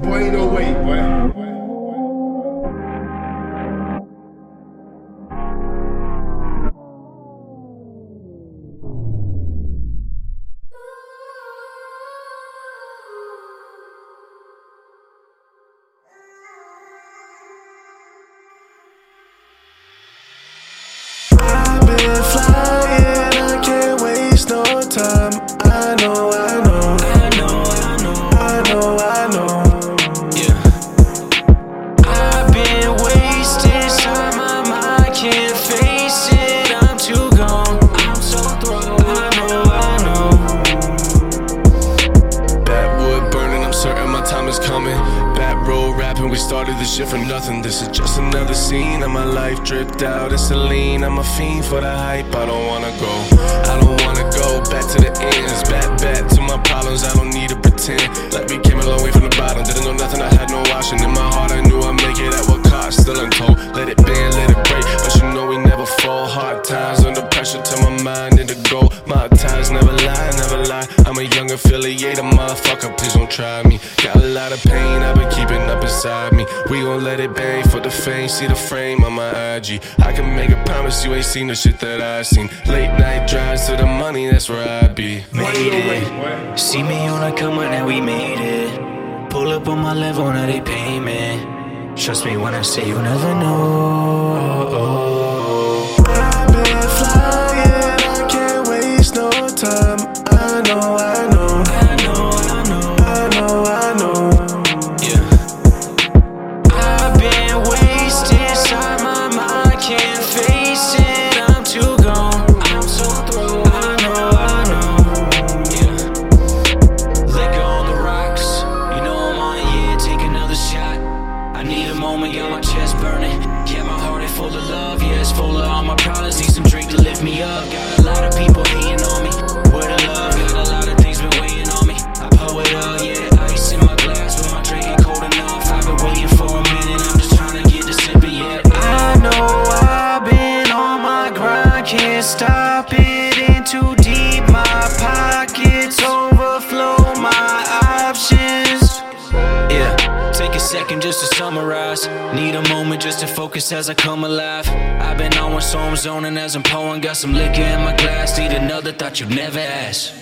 Boy, ain't no way, boy. I've been is coming. Back road rapping, we started this shit from nothing. This is just another scene of my life dripped out. It's a lean, I'm a fiend for the hype. I don't wanna go, I don't wanna go back to the ends. Back, back to my problems, I don't need to pretend. Like we came a long way from the bottom, didn't know nothing, I had no option. In my heart, I knew I'd make it at what cost. Still untold, let it My ties never lie, never lie. I'm a young affiliate, affiliated motherfucker, please don't try me. Got a lot of pain, I've been keeping up inside me. We gon' let it bang for the fame, see the frame on my IG. I can make a promise you ain't seen the shit that I seen. Late night drives to the money, that's where I be. Made ain't no way, it. See me on a come up, now we made it. Pull up on my level, now they pay me. Trust me when I say you never know. Chest burning. Yeah, my heart is full of love, yeah, it's full of all my problems. Need some drink to lift me up. Got a lot of people hating on me. Where the love, got a lot of things been weighing on me. I pour it up, yeah, ice in my glass, but my drink ain't cold enough. I've been waiting for a minute, I'm just trying to get to sipping, yeah. I know I've been on my grind, can't stop it. Second just to summarize. Need a moment just to focus as I come alive. I've been on one, so I'm zoning as I'm pouring. Got some liquor in my glass. Need another, thought you'd never ask.